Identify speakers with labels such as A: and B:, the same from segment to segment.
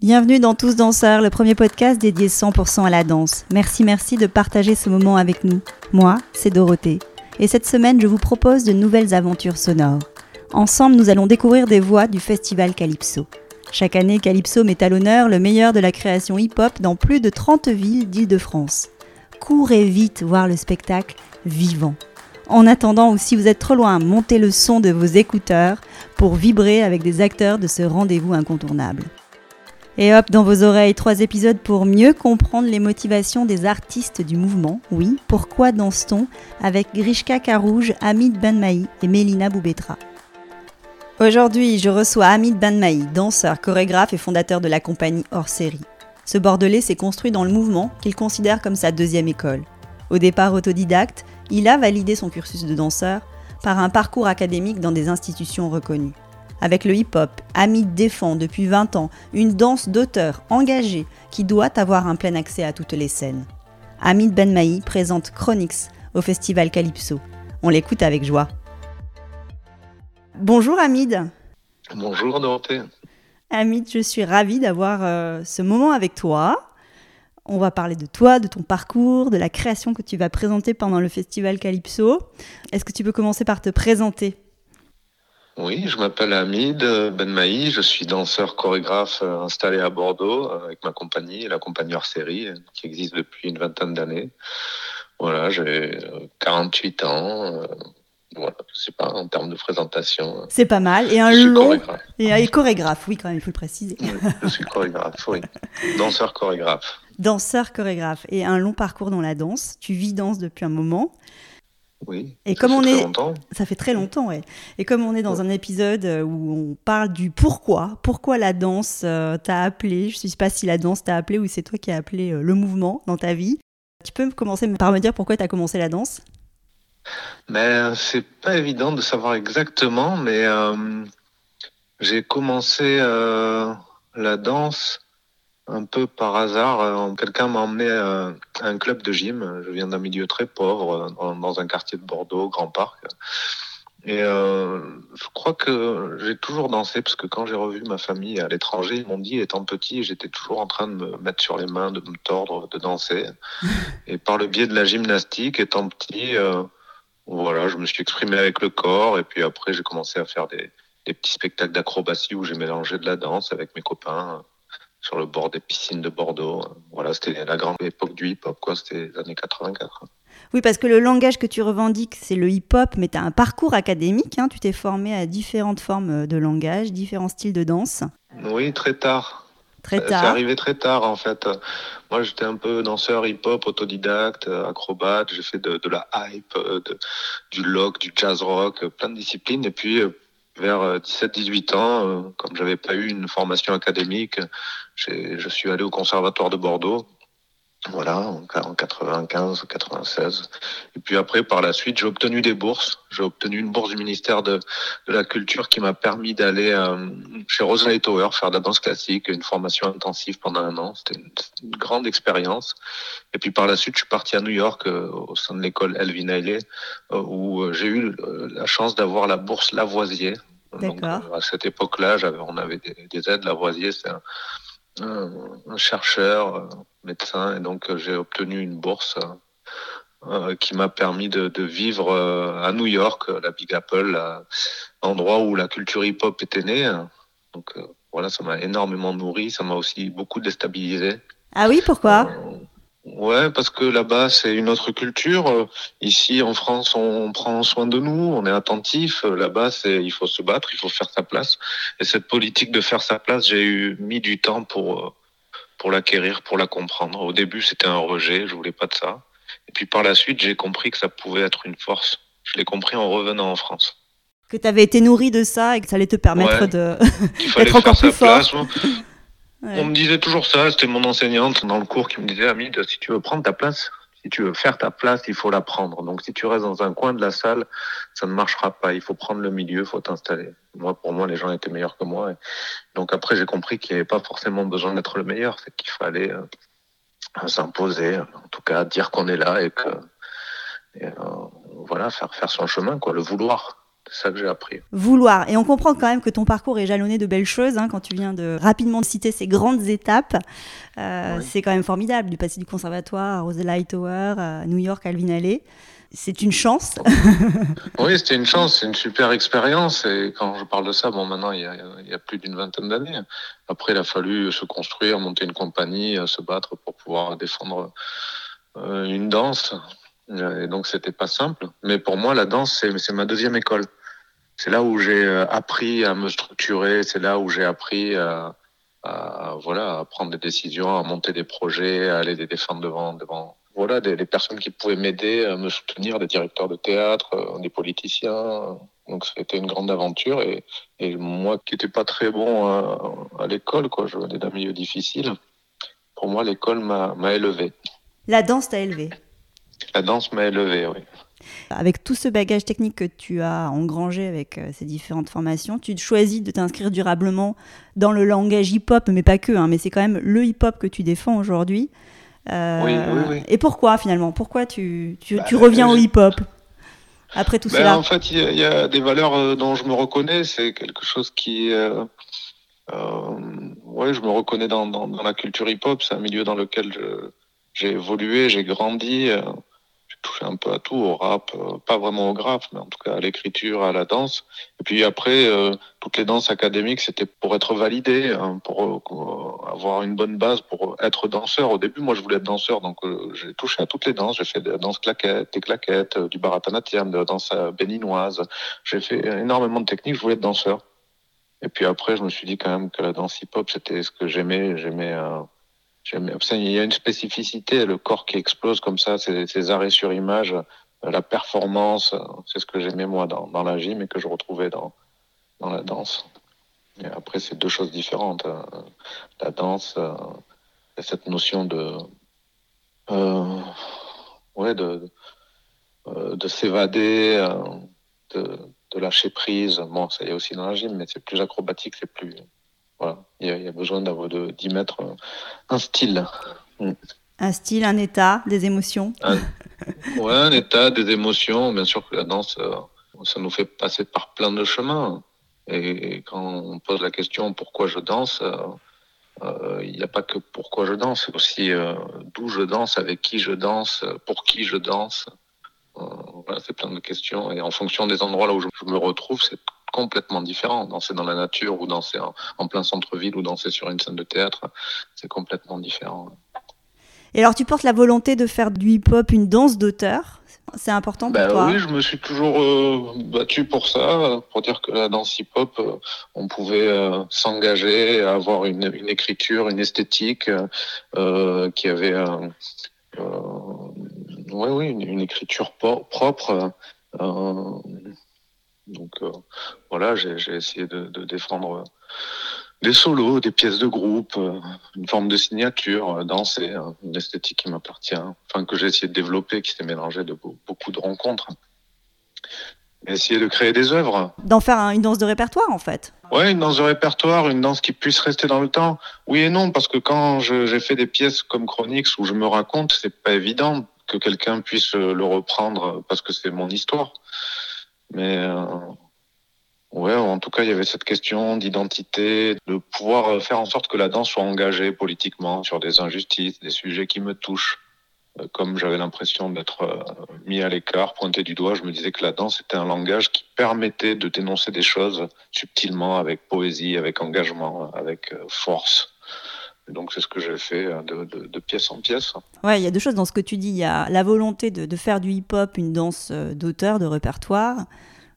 A: Bienvenue dans Tous Danseurs, le premier podcast dédié 100% à la danse. Merci, merci de partager ce moment avec nous. Moi, c'est Dorothée. Et cette semaine, je vous propose de nouvelles aventures sonores. Ensemble, nous allons découvrir des voix du festival Calypso. Chaque année, Calypso met à l'honneur le meilleur de la création hip-hop dans plus de 30 villes d'Île-de-France. Courez vite voir le spectacle vivant. En attendant, ou si vous êtes trop loin, montez le son de vos écouteurs pour vibrer avec des acteurs de ce rendez-vous incontournable. Et hop, dans vos oreilles, trois épisodes pour mieux comprendre les motivations des artistes du mouvement. Oui, pourquoi danse-t-on Avec Grishka Karouj, Hamid Banmaï et Mélina Boubetra. Aujourd'hui, je reçois Hamid Banmaï, danseur, chorégraphe et fondateur de la compagnie Hors Série. Ce Bordelais s'est construit dans le mouvement qu'il considère comme sa deuxième école. Au départ autodidacte, il a validé son cursus de danseur par un parcours académique dans des institutions reconnues. Avec le hip-hop, Hamid défend depuis 20 ans une danse d'auteur engagée qui doit avoir un plein accès à toutes les scènes. Hamid Benmaï présente Chronix au festival Calypso. On l'écoute avec joie. Bonjour Hamid.
B: Bonjour Dorothée.
A: Hamid, je suis ravie d'avoir euh, ce moment avec toi. On va parler de toi, de ton parcours, de la création que tu vas présenter pendant le festival Calypso. Est-ce que tu peux commencer par te présenter?
B: Oui, je m'appelle Hamid Benmaï, je suis danseur chorégraphe euh, installé à Bordeaux euh, avec ma compagnie, la compagnie hors série, qui existe depuis une vingtaine d'années. Voilà, j'ai 48 euh, ans. Voilà, je sais pas, en termes de présentation.
A: C'est pas mal. Et un long. Chorégraphe. Et, chorégraphe, oui, quand même, il faut le préciser.
B: je suis chorégraphe, oui. Danseur chorégraphe.
A: Danseur chorégraphe. Et un long parcours dans la danse. Tu vis danse depuis un moment.
B: Oui.
A: Et ça comme on est, longtemps. ça fait très longtemps, ouais. Et comme on est dans un épisode euh, où on parle du pourquoi, pourquoi la danse euh, t'a appelé. Je ne sais pas si la danse t'a appelé ou c'est toi qui as appelé euh, le mouvement dans ta vie. Tu peux commencer par me dire pourquoi tu as commencé la danse?
B: Mais c'est pas évident de savoir exactement, mais j'ai commencé la danse un peu par hasard, euh, quelqu'un m'a emmené à un club de gym. Je viens d'un milieu très pauvre, euh, dans, un quartier de Bordeaux, Grand Parc. Et euh, je crois que j'ai toujours dansé parce que quand j'ai revu ma famille à l'étranger, ils m'ont dit, étant petit, j'étais toujours en train de me mettre sur les mains, de me tordre, de danser. Et par le biais de la gymnastique, étant petit, voilà, je me suis exprimé avec le corps. Et puis après, j'ai commencé à faire des, des petits spectacles d'acrobatie où j'ai mélangé de la danse avec mes copains sur le bord des piscines de Bordeaux. Voilà, c'était la grande époque du hip-hop, quoi. C'était les années 84.
A: Oui, parce que le langage que tu revendiques, c'est le hip-hop, mais tu as un parcours académique. Hein. Tu t'es formé à différentes formes de langage, différents styles de danse.
B: Oui, très tard.
A: Très tard.
B: C'est arrivé très tard, en fait. Moi, j'étais un peu danseur hip-hop, autodidacte, acrobate. J'ai fait de, la hype, euh, du lock, du jazz rock, plein de disciplines. Et puis, euh, vers 17-18 euh, ans, euh, comme j'avais pas eu une formation académique, je suis allé au conservatoire de Bordeaux. Voilà, en 95, 96. Et puis après, par la suite, j'ai obtenu des bourses. J'ai obtenu une bourse du ministère de, de la Culture qui m'a permis d'aller euh, chez Rosalie Tower faire de la danse classique, une formation intensive pendant un an. C'était une, grande expérience. Et puis par la suite, je suis parti à New York au sein de l'école Elvin Ailey, où j'ai eu la chance d'avoir la bourse Lavoisier,
A: donc, euh,
B: à cette époque-là, on avait des, aides. Lavoisier, c'est un, un, chercheur, euh, médecin, et donc euh, j'ai obtenu une bourse qui m'a permis de, vivre à New York, la Big Apple, l'endroit où la culture hip-hop était née. Donc voilà, ça m'a énormément nourri, ça m'a aussi beaucoup déstabilisé.
A: Ah oui, pourquoi?
B: Ouais, parce que là-bas, c'est une autre culture. Ici, en France, on prend soin de nous, on est attentif. Là-bas, c'est il faut se battre, il faut faire sa place. Et cette politique de faire sa place, j'ai eu mis du temps pour pour l'acquérir, pour la comprendre. Au début, c'était un rejet, je voulais pas de ça. Et puis par la suite, j'ai compris que ça pouvait être une force. Je l'ai compris en revenant en France.
A: Que tu avais été nourri de ça et que ça allait te permettre de d'être encore plus fort.
B: On me disait toujours ça, c'était mon enseignante dans le cours qui me disait, Hamid, si tu veux prendre ta place, si tu veux faire ta place, il faut la prendre. Donc si tu restes dans un coin de la salle, ça ne marchera pas. Il faut prendre le milieu, il faut t'installer. Moi, pour moi, les gens étaient meilleurs que moi. Donc après, j'ai compris qu'il n'y avait pas forcément besoin d'être le meilleur, c'est qu'il fallait euh, s'imposer, en tout cas dire qu'on est là et que euh, voilà, faire faire son chemin, quoi, le vouloir. C'est ça que j'ai appris.
A: Vouloir. Et on comprend quand même que ton parcours est jalonné de belles choses hein, quand tu viens de rapidement citer ces grandes étapes. Euh, c'est quand même formidable, du passer du conservatoire à Rosella Hightower, à New York, à Alvin Alley. C'est une chance.
B: oui, c'était une chance, c'est une super expérience. Et quand je parle de ça, bon, maintenant, il y a, il y a plus d'une vingtaine d'années. Après, il a fallu se construire, monter une compagnie, se battre pour pouvoir défendre euh, une danse. Et donc, c'était pas simple. Mais pour moi, la danse, c'est ma deuxième école. C'est là où j'ai euh, appris à me structurer. C'est là où j'ai appris à, à, voilà, à prendre des décisions, à monter des projets, à aller les défendre devant, devant voilà, des, des personnes qui pouvaient m'aider, à me soutenir, des directeurs de théâtre, euh, des politiciens. Donc, c'était une grande aventure. Et, et moi, qui n'étais pas très bon à, à l'école, quoi, je venais d'un milieu difficile. Pour moi, l'école m'a élevé.
A: La danse t'a élevé?
B: La danse m'a élevé, oui.
A: Avec tout ce bagage technique que tu as engrangé avec euh, ces différentes formations, tu choisis de t'inscrire durablement dans le langage hip-hop, mais pas que, hein, mais c'est quand même le hip-hop que tu défends aujourd'hui.
B: Euh, oui, oui, oui.
A: Et pourquoi finalement? Pourquoi tu, tu, bah, tu reviens au hip-hop après tout
B: ben,
A: cela?
B: En fait, il y, y, a des valeurs euh, dont je me reconnais. C'est quelque chose qui. Euh, euh, ouais, je me reconnais dans, dans, dans la culture hip-hop. C'est un milieu dans lequel j'ai évolué, j'ai grandi touché un peu à tout, au rap, euh, pas vraiment au graphe, mais en tout cas à l'écriture, à la danse. Et puis après, euh, toutes les danses académiques, c'était pour être validé, hein, pour euh, avoir une bonne base, pour être danseur. Au début, moi, je voulais être danseur, donc j'ai touché à toutes les danses. J'ai fait de la danse claquette, des claquettes, du baratanatiam, de la danse béninoise. J'ai fait énormément de techniques, je voulais être danseur. Et puis après, je me suis dit quand même que la danse hip-hop, c'était ce que j'aimais. J'aimais il y a une spécificité, le corps qui explose comme ça, ces, arrêts sur image, euh, la performance, euh, c'est ce que j'aimais moi dans, dans, la gym et que je retrouvais dans, dans la danse. Après, c'est deux choses différentes. Hein. La danse, euh, cette notion de, euh, ouais, de, de s'évader, de, de, lâcher prise. Bon, ça y est aussi dans la gym, mais c'est plus acrobatique, c'est plus, voilà, il y, a, il y a besoin d'y mettre un style.
A: Mm. Un style, un état, des émotions.
B: Un, ouais, un état, des émotions. Bien sûr que la danse, euh, ça nous fait passer par plein de chemins. Et quand on pose la question pourquoi je danse, euh, euh, il n'y a pas que pourquoi je danse, c'est aussi euh, d'où je danse, avec qui je danse, pour qui je danse. Euh, voilà, c'est plein de questions. Et en fonction des endroits là où je, je me retrouve, c'est complètement différent. Danser dans la nature ou danser en, en plein centre-ville ou danser sur une scène de théâtre, c'est complètement différent.
A: Et alors, tu portes la volonté de faire du hip-hop une danse d'auteur C'est important pour
B: ben
A: toi
B: Oui, je me suis toujours euh, battu pour ça, pour dire que la danse hip-hop, euh, on pouvait euh, s'engager, avoir une, une, écriture, une esthétique euh, qui avait ouais, oui, une, une écriture propre. Donc euh, voilà, j'ai essayé de, de, défendre des solos, des pièces de groupe, euh, une forme de signature, euh, danser, hein, une esthétique qui m'appartient, enfin que j'ai essayé de développer, qui s'est mélangée de beaucoup de rencontres. Essayer de créer des œuvres.
A: D'en faire un, une danse de répertoire en fait.
B: Ouais, une danse de répertoire, une danse qui puisse rester dans le temps. Oui et non, parce que quand j'ai fait des pièces comme Chronix où je me raconte, c'est pas évident que quelqu'un puisse le reprendre parce que c'est mon histoire. Mais euh, ouais, en tout cas, il y avait cette question d'identité, de pouvoir faire en sorte que la danse soit engagée politiquement sur des injustices, des sujets qui me touchent. Euh, comme j'avais l'impression d'être euh, mis à l'écart, pointé du doigt, je me disais que la danse était un langage qui permettait de dénoncer des choses subtilement, avec poésie, avec engagement, avec force. Et donc c'est ce que j'ai fait de, de, de, pièce en pièce.
A: Ouais, il y a deux choses dans ce que tu dis. Il y a la volonté de, de faire du hip-hop une danse d'auteur, de répertoire,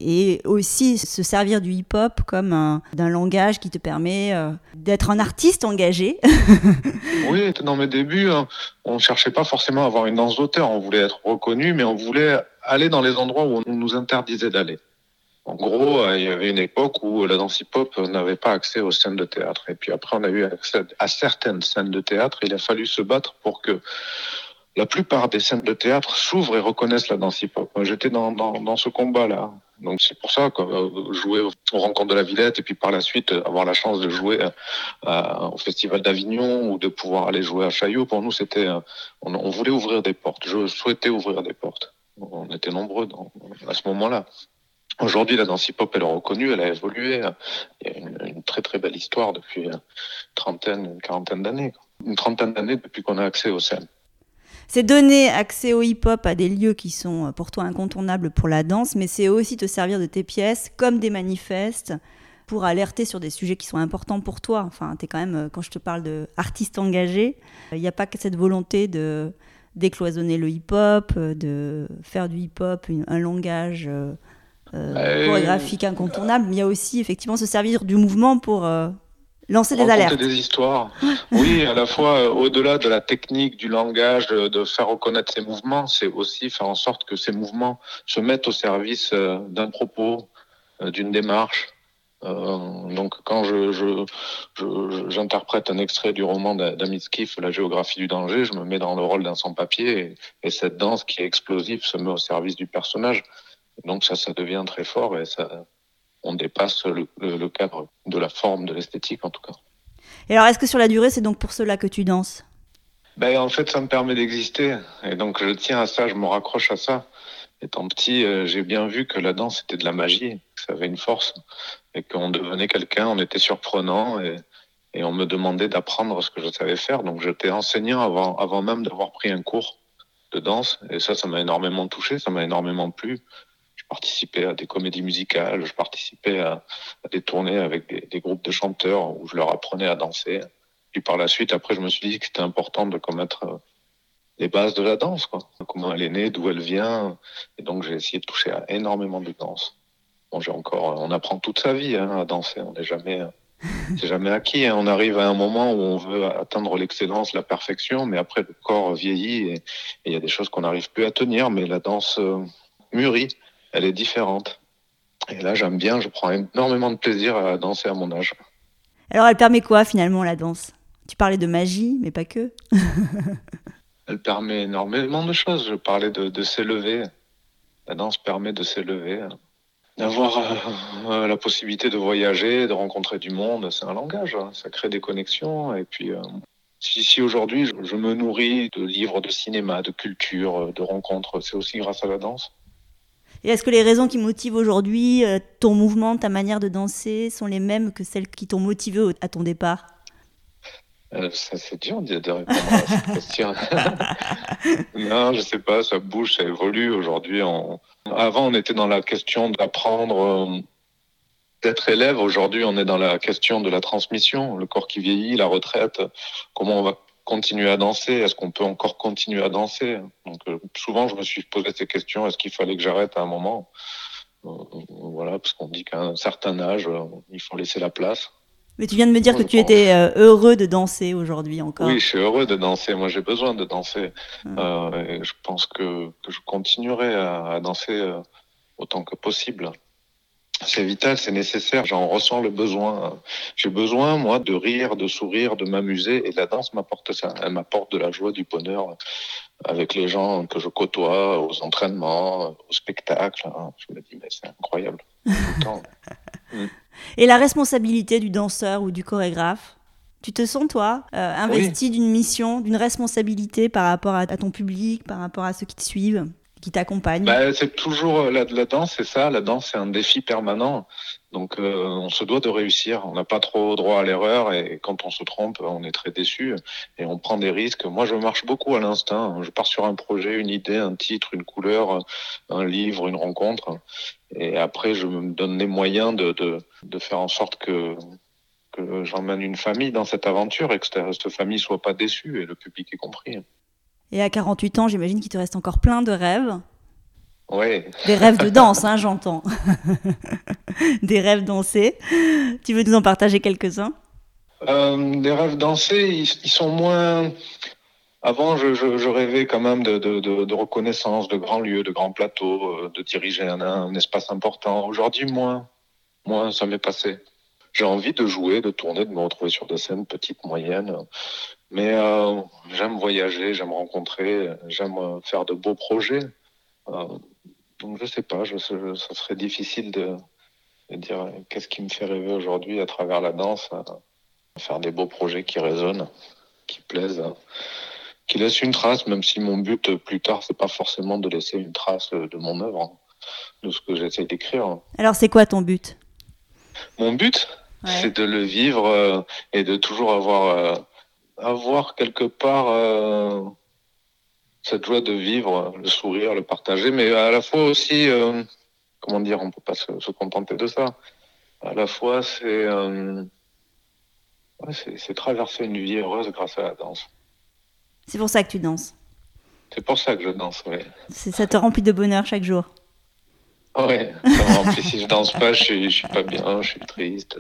A: et aussi se servir du hip-hop comme d'un langage qui te permet euh, d'être un artiste engagé.
B: oui, dans mes débuts, hein, on ne cherchait pas forcément à avoir une danse d'auteur, on voulait être reconnu, mais on voulait aller dans les endroits où on nous interdisait d'aller. En gros, euh, il y avait une époque où la danse hip-hop n'avait pas accès aux scènes de théâtre. Et puis après, on a eu accès à certaines scènes de théâtre. Il a fallu se battre pour que la plupart des scènes de théâtre s'ouvrent et reconnaissent la danse hip-hop. J'étais dans, ce combat-là. Donc c'est pour ça que euh, jouer aux rencontres de la Villette et puis par la suite euh, avoir la chance de jouer au Festival d'Avignon ou de pouvoir aller jouer à Chaillot, pour nous c'était, on, voulait ouvrir des portes. Je souhaitais ouvrir des portes. On était nombreux à ce moment-là. Aujourd'hui, la danse hip-hop, elle est reconnue, elle a évolué. Il y a une, très très belle histoire depuis une trentaine, une quarantaine d'années. Une trentaine d'années depuis qu'on a accès aux scènes.
A: C'est donner accès au hip-hop à des lieux qui sont pour toi incontournables pour la danse, mais c'est aussi te servir de tes pièces comme des manifestes pour alerter sur des sujets qui sont importants pour toi. Enfin, tu es quand même, euh, quand je te parle d'artiste engagé, il n'y a pas que cette volonté de décloisonner le hip-hop, euh, de faire du hip-hop un langage euh, chorégraphique incontournable, mais il y a aussi effectivement se servir du mouvement pour lancer des alertes.
B: des histoires. oui, à la fois au-delà de la technique, du langage, de faire reconnaître ces mouvements, c'est aussi faire en sorte que ces mouvements se mettent au service d'un propos, d'une démarche. Euh, donc quand je, j'interprète un extrait du roman d'Amit Skiff, La géographie du danger, je me mets dans le rôle d'un sans-papier et, cette danse qui est explosive se met au service du personnage. Donc ça, ça devient très fort et ça, on dépasse le, le cadre de la forme, de l'esthétique en tout cas.
A: Et alors, est-ce que sur la durée, c'est donc pour cela que tu danses?
B: Ben, En fait, ça me permet d'exister. Et donc, je tiens à ça, je me raccroche à ça. Étant petit, euh, j'ai bien vu que la danse était de la magie, que ça avait une force, et qu'on devenait quelqu'un, on était surprenant, et, et on me demandait d'apprendre ce que je savais faire. Donc j'étais enseignant avant, avant même d'avoir pris un cours de danse, et ça, ça m'a énormément touché, ça m'a énormément plu. Je participais à des comédies musicales, je participais à, à des tournées avec des, des, groupes de chanteurs où je leur apprenais à danser. Puis par la suite, après, je me suis dit que c'était important de commettre euh, les bases de la danse, quoi. Comment elle est née, d'où elle vient. Et donc, j'ai essayé de toucher à énormément de danse. Bon, j'ai encore, on apprend toute sa vie hein, à danser. On n'est jamais, c'est jamais acquis. Hein. On arrive à un moment où on veut atteindre l'excellence, la perfection, mais après le corps vieillit et il y a des choses qu'on n'arrive plus à tenir. Mais la danse euh, mûrit, elle est différente. Et là, j'aime bien. Je prends énormément de plaisir à danser à mon âge.
A: Alors, elle permet quoi finalement la danse? Tu parlais de magie, mais pas que.
B: elle permet énormément de choses. Je parlais de, de s'élever. La danse permet de s'élever, d'avoir euh, la possibilité de voyager, de rencontrer du monde. C'est un langage, hein. ça crée des connexions. Et puis, euh, si, si aujourd'hui je, je, me nourris de livres de cinéma, de culture, de rencontres, c'est aussi grâce à la danse.
A: Et est-ce que les raisons qui motivent aujourd'hui ton mouvement, ta manière de danser, sont les mêmes que celles qui t'ont motivé à ton départ?
B: Euh, ça, c'est dur de, de, répondre à cette question. non, je sais pas, ça bouge, ça évolue. Aujourd'hui, on... avant, on était dans la question d'apprendre, euh, d'être élève. Aujourd'hui, on est dans la question de la transmission, le corps qui vieillit, la retraite. Comment on va continuer à danser? Est-ce qu'on peut encore continuer à danser? Donc, euh, souvent, je me suis posé ces questions. Est-ce qu'il fallait que j'arrête à un moment? Voilà, parce qu'on dit qu'à un certain âge, il faut laisser la place.
A: Mais tu viens de me dire que tu étais euh, heureux de danser aujourd'hui encore.
B: Oui, je suis heureux de danser. Moi, j'ai besoin de danser. Hum. Euh, je pense que, que, je continuerai à, à danser euh, autant que possible. C'est vital, c'est nécessaire. J'en ressens le besoin. J'ai besoin, moi, de rire, de sourire, de m'amuser. Et la danse m'apporte ça. Elle m'apporte de la joie, du bonheur avec les gens que je côtoie, aux entraînements, au spectacle. Je me dis, mais c'est incroyable.
A: Et la responsabilité du danseur ou du chorégraphe? Tu te sens, toi, euh, investi d'une mission, d'une responsabilité par rapport à, ton public, par rapport à ceux qui te suivent, qui t'accompagnent?
B: Bah, C'est toujours euh, la, danse, c'est ça. La danse, c'est un défi permanent. Donc, euh, on se doit de réussir. On n'a pas trop droit à l'erreur et quand on se trompe, on est très déçu et on prend des risques. Moi, je marche beaucoup à l'instinct. Je pars sur un projet, une idée, un titre, une couleur, un livre, une rencontre. Et après, je me donne les moyens de, de, de faire en sorte que, que j'emmène une famille dans cette aventure et que cette famille soit pas déçue et le public est compris.
A: Et à 48 ans, j'imagine qu'il te reste encore plein de rêves.
B: Oui.
A: Des rêves de danse, hein, j'entends. Des rêves dansés. Tu veux nous en partager quelques-uns?
B: Euh, Des rêves dansés, ils, ils sont moins avant, je, je, je, rêvais quand même de, de, de, de, reconnaissance, de grands lieux, de grands plateaux, euh, de diriger un, un espace important. Aujourd'hui, moins. Moins, ça m'est passé. J'ai envie de jouer, de tourner, de me retrouver sur des scènes petites, moyennes. Mais euh, j'aime voyager, j'aime rencontrer, j'aime euh, faire de beaux projets. Euh, donc je sais pas, je, je, ça serait difficile de, de dire qu'est-ce qui me fait rêver aujourd'hui à travers la danse, faire des beaux projets qui résonnent, qui plaisent qui laisse une trace, même si mon but plus tard, c'est pas forcément de laisser une trace de mon œuvre. de ce que j'essaie d'écrire.
A: Alors, c'est quoi ton but?
B: Mon but,
A: Ouais.
B: c'est de le vivre et de toujours avoir, avoir quelque part euh, cette joie de vivre, le sourire, le partager, mais à la fois aussi, euh, comment dire, on peut pas se, se contenter de ça. À la fois, c'est euh, ouais, c'est traverser une vie heureuse grâce à la danse.
A: C'est pour ça que tu danses.
B: C'est pour ça que je danse, oui.
A: Ça te remplit de bonheur chaque jour.
B: Ouais, ça me remplit. si je danse pas, je suis, je suis pas bien, je suis triste.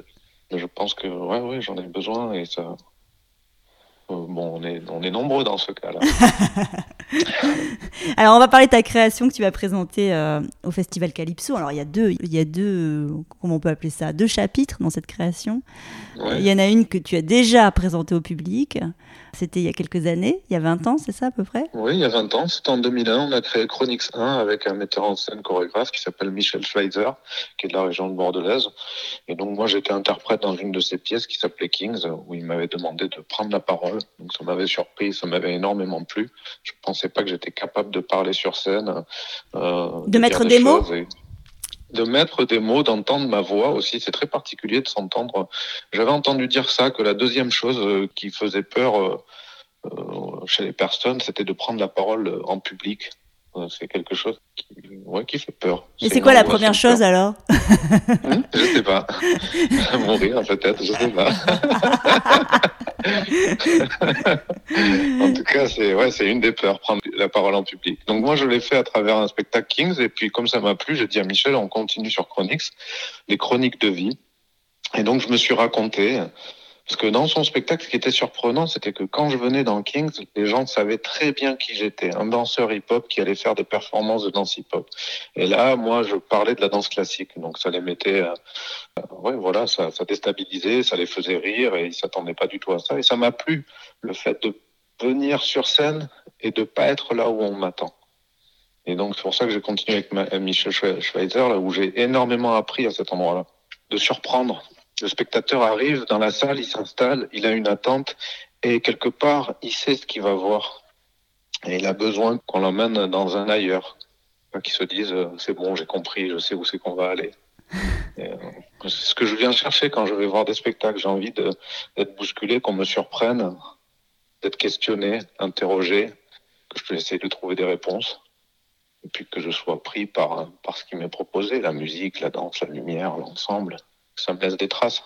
B: Je pense que, ouais, ouais, j'en ai besoin et ça. Bon, on est, on est nombreux dans ce cas-là.
A: Alors, on va parler de ta création que tu vas présenter euh, au Festival Calypso. Alors, il y a deux, il y a deux, euh, comment on peut appeler ça, deux chapitres dans cette création.
B: Ouais.
A: Il y en a une que tu as déjà présentée au public. C'était il y a quelques années, il y a 20 ans, c'est ça à peu près?
B: Oui, il y a 20 ans, c'était en 2001, on a créé Chronix 1 avec un metteur en scène chorégraphe qui s'appelle Michel Schweitzer, qui est de la région de Bordelaise. Et donc moi j'étais interprète dans une de ses pièces qui s'appelait Kings, où il m'avait demandé de prendre la parole. Donc ça m'avait surpris, ça m'avait énormément plu. Je pensais pas que j'étais capable de parler sur scène. euh,
A: De mettre des mots
B: de mettre des mots, d'entendre ma voix aussi, c'est très particulier de s'entendre. J'avais entendu dire ça, que la deuxième chose euh, qui faisait peur euh, chez les personnes, c'était de prendre la parole en public. C'est quelque chose qui, ouais, qui fait peur.
A: Et c'est quoi la première
B: peur.
A: chose alors?
B: Hmm, Je sais pas. Mourir peut-être, je sais pas. en tout cas, c'est une des peurs, prendre la parole en public. Donc moi, je l'ai fait à travers un spectacle Kings, et puis comme ça m'a plu, j'ai dit à Michel, on continue sur Chronix, les chroniques de vie. Et donc je me suis raconté, parce que dans son spectacle, ce qui était surprenant, c'était que quand je venais dans Kings, les gens savaient très bien qui j'étais, un danseur hip-hop qui allait faire des performances de danse hip-hop. Et là, moi, je parlais de la danse classique, donc ça les mettait, euh, euh, ouais, voilà, ça, ça déstabilisait, ça les faisait rire, et ils s'attendaient pas du tout à ça. Et ça m'a plu, le fait de venir sur scène et de pas être là où on m'attend. Et donc c'est pour ça que j'ai continué avec ma- Michel Schwe- Schweitzer, là où j'ai énormément appris à cet endroit-là, de surprendre. Le spectateur arrive dans la salle, il s'installe, il a une attente, et quelque part, il sait ce qu'il va voir. Et il a besoin qu'on l'emmène dans un ailleurs. Qu'il se dise, euh, c'est bon, j'ai compris, je sais où c'est qu'on va aller. Euh, c'est ce que je viens chercher quand je vais voir des spectacles. J'ai envie d'être bousculé, qu'on me surprenne, d'être questionné, interrogé, que je peux essayer de trouver des réponses. Et puis que je sois pris par, par ce qui m'est proposé, la musique, la danse, la lumière, l'ensemble. Ça me laisse des traces.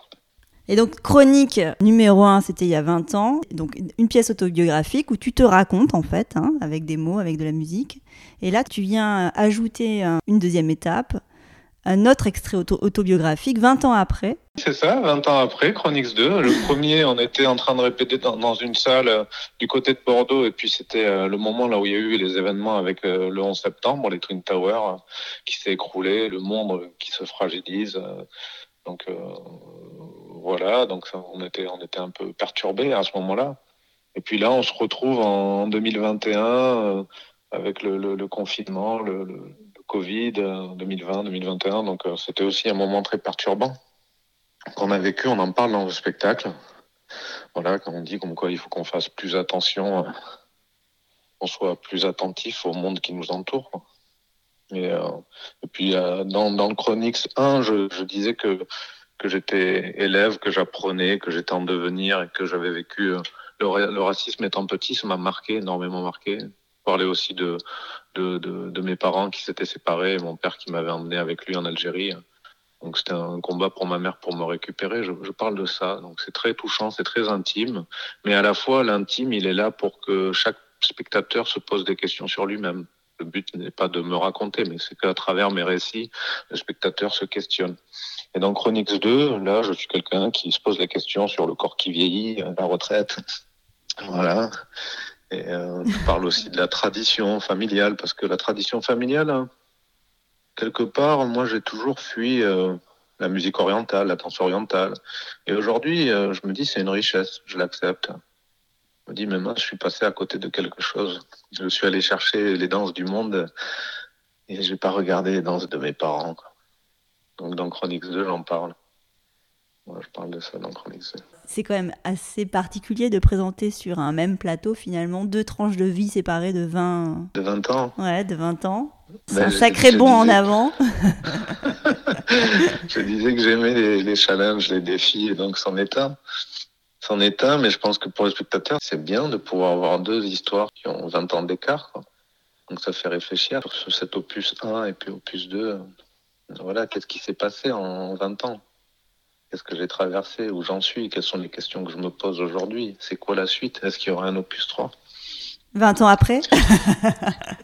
A: Et donc, chronique numéro 1, c'était il y a 20 ans. Donc, une pièce autobiographique où tu te racontes, en fait, hein, avec des mots, avec de la musique. Et là, tu viens ajouter un- une deuxième étape, un autre extrait auto- autobiographique, 20 ans après.
B: C'est ça, 20 ans après, Chronix 2. Le premier, on était en train de répéter dans, dans une salle euh, du côté de Bordeaux, et puis c'était euh, le moment là où il y a eu les événements avec euh, le 11 septembre, les Twin Towers qui s'est écroulé, le monde qui se fragilise. Donc euh, voilà, donc on était on était un peu perturbé à ce moment-là. Et puis là, on se retrouve en 2021 euh, avec le, confinement, le, le- Covid, 2020-2021. Donc euh, c'était aussi un moment très perturbant qu'on a vécu, on en parle dans le spectacle. Voilà, quand on dit comme quoi il faut qu'on fasse plus attention, qu'on soit plus attentif au monde qui nous entoure. Et, euh, et puis euh, dans, dans le Chronix 1, je, je disais que, que j'étais élève, que j'apprenais, que j'étais en devenir et que j'avais vécu euh, le, le racisme étant petit, ça m'a marqué, énormément marqué. Je parlais aussi de, de, de, de mes parents qui s'étaient séparés, mon père qui m'avait emmené avec lui en Algérie. Donc c'était un combat pour ma mère pour me récupérer. Je, je parle de ça. Donc c'est très touchant, c'est très intime. Mais à la fois, l'intime, il est là pour que chaque spectateur se pose des questions sur lui-même. Le but n'est pas de me raconter, mais c'est qu'à travers mes récits, le spectateur se questionne. Et dans Chronix 2, là, je suis quelqu'un qui se pose des questions sur le corps qui vieillit, la retraite. Voilà. Et euh, je parle aussi de la tradition familiale, parce que la tradition familiale, hein, quelque part, moi, j'ai toujours fui euh, la musique orientale, la danse orientale. Et aujourd'hui, euh, je me dis, c'est une richesse, je l'accepte. Je me dis, mais moi, je suis passé à côté de quelque chose. Je suis allé chercher les danses du monde et j'ai pas regardé les danses de mes parents. quoi. Donc, dans Chronix 2, j'en parle. Moi, je parle de ça dans Chronix 2.
A: C'est quand même assez particulier de présenter sur un même plateau, finalement, deux tranches de vie séparées de 20,
B: De 20 ans
A: ouais, de 20 ans. C'est un sacré bond en avant.
B: je disais que j'aimais les, les, challenges, les défis, et donc c'en est un. C'en est un, mais je pense que pour les spectateurs, c'est bien de pouvoir avoir deux histoires qui ont 20 ans d'écart. Donc ça fait réfléchir sur cet opus 1 et puis opus 2. Voilà, qu'est-ce qui s'est passé en 20 ans? Qu'est-ce que j'ai traversé? Où j'en suis? Quelles sont les questions que je me pose aujourd'hui? C'est quoi la suite? Est-ce qu'il y aura un opus 3
A: 20 ans après?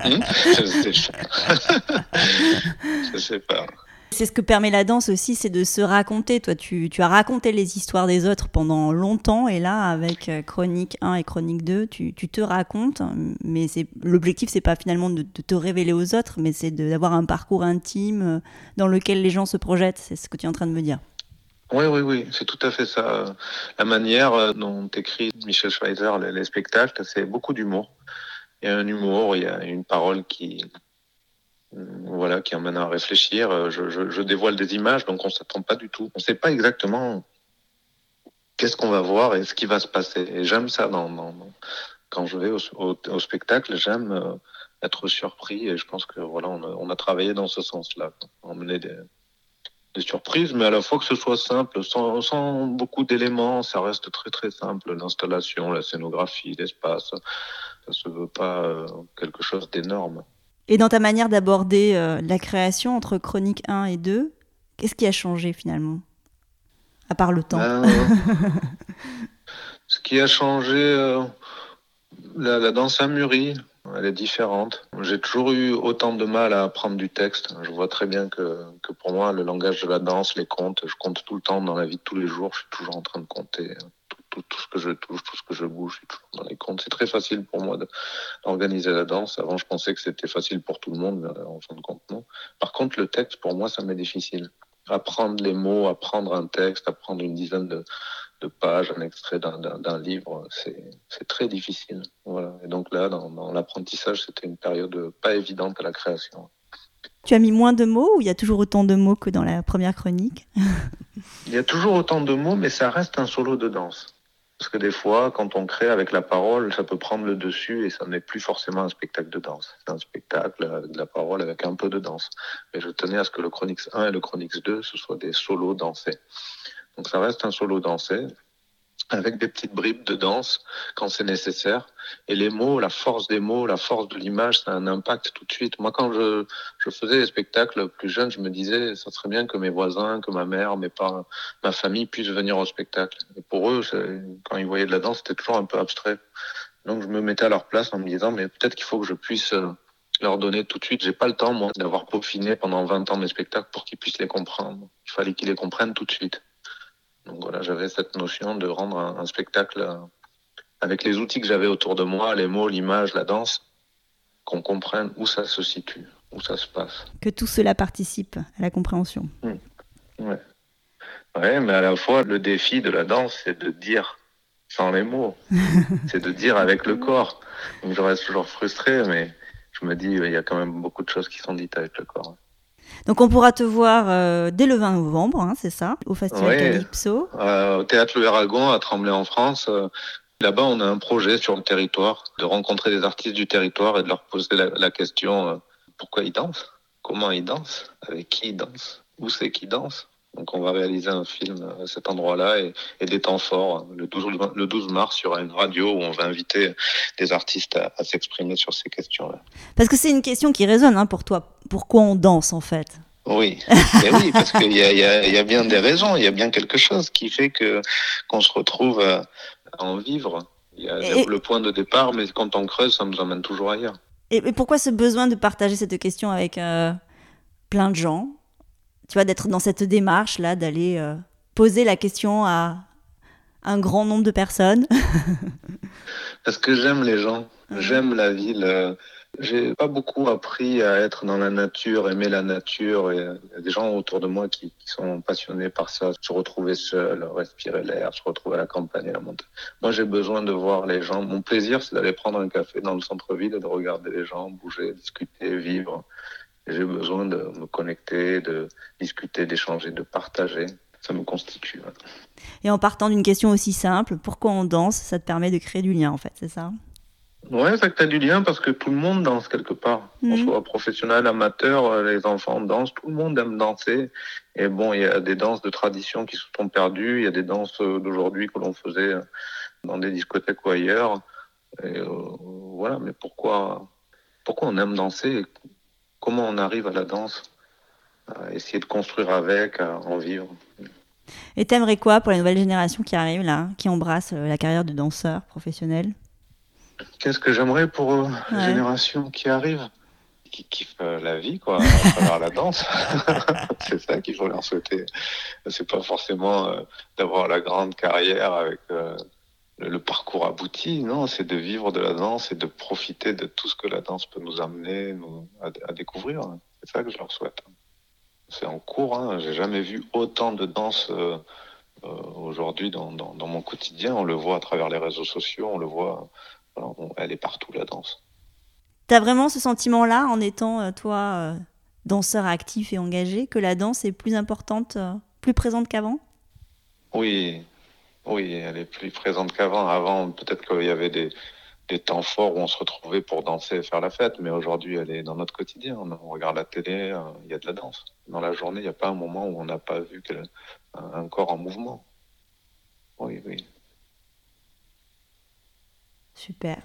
B: Hmm? Je sais je sais pas.
A: C'est ce que permet la danse aussi, c'est de se raconter. Toi, tu, as raconté les histoires des autres pendant longtemps, et là, avec euh, Chronique 1 et Chronique 2, tu, te racontes, mais l'objectif, c'est pas finalement de, te révéler aux autres, mais c'est d'avoir un parcours intime euh, dans lequel les gens se projettent. C'est ce que tu es en train de me dire.
B: Oui, oui, oui, c'est tout à fait ça. La manière euh, dont écrit Michel Schweizer les spectacles, c'est beaucoup d'humour. Il y a un humour, il y a une parole qui, voilà, qui emmène à réfléchir. Je, je, dévoile des images, donc on s'attend pas du tout. On ne sait pas exactement qu'est-ce qu'on va voir et ce qui va se passer. Et j'aime ça dans, dans, quand je vais au, spectacle, j'aime euh, être surpris et je pense que voilà, on a, on a travaillé dans ce sens-là, emmener des, des surprises, mais à la fois que ce soit simple, sans, sans beaucoup d'éléments, ça reste très très simple. L'installation, la scénographie, l'espace, ça se veut pas euh, quelque chose d'énorme.
A: Et dans ta manière d'aborder euh, la création entre Chronique 1 et 2, qu'est-ce qui a changé finalement? À part le temps.
B: Ben, ce qui a changé, euh, la, la, danse a mûri, elle est différente. J'ai toujours eu autant de mal à apprendre du texte. Je vois très bien que, que pour moi, le langage de la danse, les comptes, je compte tout le temps dans la vie de tous les jours, je suis toujours en train de compter tout, tout, ce que je touche, tout ce que je bouge, je suis toujours dans les comptes. C'est très facile pour moi d'organiser la danse. Avant, je pensais que c'était facile pour tout le monde, mais en fin de compte, non. Par contre, le texte, pour moi, ça m'est difficile. Apprendre les mots, apprendre un texte, apprendre une dizaine de, de pages, un extrait d'un livre, c'est très difficile. Voilà. Et donc là, dans, dans l'apprentissage, c'était une période pas évidente à la création.
A: Tu as mis moins de mots ou il y a toujours autant de mots que dans la première chronique?
B: Il y a toujours autant de mots, mais ça reste un solo de danse. Parce que des fois, quand on crée avec la parole, ça peut prendre le dessus et ça n'est plus forcément un spectacle de danse. C'est un spectacle de la parole avec un peu de danse. Mais je tenais à ce que le Chronix 1 et le Chronix 2, ce soient des solos dansés. Donc ça reste un solo dansé avec des petites bribes de danse quand c'est nécessaire. Et les mots, la force des mots, la force de l'image, ça a un impact tout de suite. Moi, quand je, je faisais les spectacles plus jeunes, je me disais, ça serait bien que mes voisins, que ma mère, mes parents, ma famille puissent venir au spectacle. Et pour eux, quand ils voyaient de la danse, c'était toujours un peu abstrait. Donc je me mettais à leur place en me disant, mais peut-être qu'il faut que je puisse euh, leur donner tout de suite. J'ai pas le temps, moi, d'avoir peaufiné pendant 20 ans mes spectacles pour qu'ils puissent les comprendre. Il fallait qu'ils les comprennent tout de suite. Donc voilà, j'avais cette notion de rendre un, un spectacle avec les outils que j'avais autour de moi, les mots, l'image, la danse, qu'on comprenne où ça se situe, où ça se passe.
A: Que tout cela participe à la compréhension.
B: Mmh. Ouais. ouais, mais à la fois, le défi de la danse, c'est de dire sans les mots, c'est de dire avec le corps. Donc je reste toujours frustré, mais je me dis, il y a quand même beaucoup de choses qui sont dites avec le corps.
A: Donc on pourra te voir euh, dès le 20 novembre, hein, c'est ça, au Festival
B: Ouais.
A: Calypso.
B: Euh, au Théâtre Le Aragon à Tremblay en France. euh, Là-bas, on a un projet sur le territoire, de rencontrer des artistes du territoire et de leur poser la, la question pourquoi ils dansent, comment ils dansent, avec qui ils dansent, où c'est qu'ils dansent? Donc on va réaliser un film à cet endroit-là et, et des temps forts. Le 12, le 12 mars, il y aura une radio où on va inviter des artistes à, à s'exprimer sur ces questions-là.
A: Parce que c'est une question qui résonne hein, pour toi. Pourquoi on danse en fait?
B: Oui, et oui, parce qu'il y a, y, a, il y a bien des raisons, il y a bien quelque chose qui fait que qu'on se retrouve à, à en vivre. Il y a
A: Et-
B: le point de départ, mais quand on creuse, ça nous emmène toujours ailleurs.
A: et, et pourquoi ce besoin de partager cette question avec euh, plein de gens? Tu vois, d'être dans cette démarche-là, d'aller euh, poser la question à un grand nombre de personnes.
B: Parce que j'aime les gens, j'aime la ville. J'ai pas beaucoup appris à être dans la nature, aimer la nature. Et il y a des gens autour de moi qui, qui sont passionnés par ça, se retrouver seul, respirer l'air, se retrouver à la campagne et la montagne. Moi, j'ai besoin de voir les gens. Mon plaisir, c'est d'aller prendre un café dans le centre-ville et de regarder les gens bouger, discuter, vivre. J'ai besoin de me connecter, de discuter, d'échanger, de partager. Ça me constitue.
A: Et en partant d'une question aussi simple, pourquoi on danse? Ça te permet de créer du lien en fait, c'est ça?
B: Ouais, ça crée du lien parce que tout le monde danse quelque part.
A: Mhm.
B: On soit professionnel, amateur, euh, les enfants dansent, tout le monde aime danser. Et bon, il y a des danses de tradition qui se sont perdues, il y a des danses euh, d'aujourd'hui que l'on faisait euh, dans des discothèques ou ailleurs. Et, euh, voilà, mais pourquoi, pourquoi on aime danser? Comment on arrive à la danse à Essayer de construire avec, à en vivre.
A: Et t'aimerais quoi pour les nouvelles générations qui arrivent là, qui embrassent euh, la carrière de danseur professionnel?
B: Qu'est-ce que j'aimerais pour euh,
A: Ouais.
B: la génération qui arrive Qui kiffe la vie, quoi, à travers la danse. c'est ça qu'il faut leur souhaiter. C'est pas forcément euh, d'avoir la grande carrière avec euh, le, parcours abouti. Non, c'est de vivre de la danse et de profiter de tout ce que la danse peut nous amener nous, à, à découvrir. C'est ça que je leur souhaite. C'est en cours. Hein. J'ai jamais vu autant de danse. euh, euh, aujourd'hui dans, dans, dans mon quotidien. On le voit à travers les réseaux sociaux, on le voit, alors, on- elle est partout la danse.
A: T'as vraiment ce sentiment-là, en étant euh, toi danseur actif et engagé, que la danse est plus importante, plus présente qu'avant?
B: Oui, oui, elle est plus présente qu'avant. Avant, peut-être qu'il y avait des, des temps forts où on se retrouvait pour danser et faire la fête, mais aujourd'hui, elle est dans notre quotidien. On, regarde la télé, euh, il y a de la danse. Dans la journée, il n'y a pas un moment où on n'a pas vu un, un corps en mouvement. Oui, oui.
A: Super.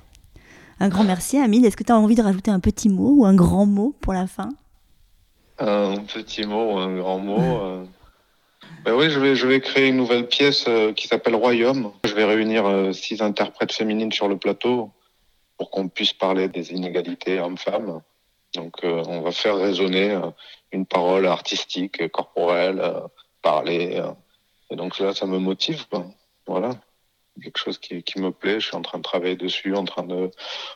A: Un grand merci, Amine. Est-ce que tu as envie de rajouter un petit mot ou un grand mot pour la fin?
B: Un petit mot, un grand mot. euh. Ben oui, je vais, je vais créer une nouvelle pièce euh, qui s'appelle Royaume. Je vais réunir euh, six interprètes féminines sur le plateau pour qu'on puisse parler des inégalités hommes-femmes. Donc, euh, on va faire résonner une parole artistique, corporelle, euh, parler. et donc là, ça me motive. Voilà. Quelque chose qui, qui me plaît. Je suis en train de travailler dessus, en train de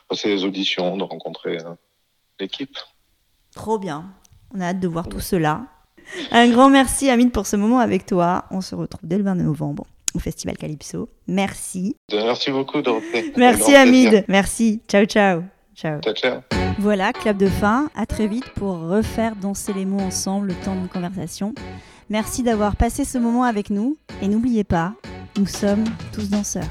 B: passer les auditions, de rencontrer l'équipe.
A: Trop bien. On a hâte de voir tout cela. Un grand merci, Amine, pour ce moment avec toi. On se retrouve dès le 20 novembre au Festival Calypso. Merci.
B: Merci beaucoup, Dorothée.
A: Merci,
B: plaisir.
A: Amine. Merci. Ciao, ciao. Ciao.
B: Ciao, ciao.
A: Voilà, clap de fin. À très vite pour refaire danser les mots ensemble le temps d'une conversation. Merci d'avoir passé ce moment avec nous. Et n'oubliez pas, nous sommes tous danseurs.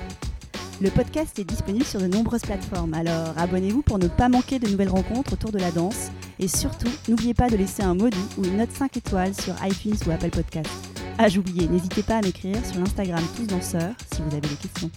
A: Le podcast est disponible sur de nombreuses plateformes, alors abonnez-vous pour ne pas manquer de nouvelles rencontres autour de la danse. Et surtout, n'oubliez pas de laisser un doux ou une note 5 étoiles sur iTunes ou Apple Podcast. Ah, j'oubliais, n'hésitez pas à m'écrire sur l'Instagram Tous Danseurs si vous avez des questions.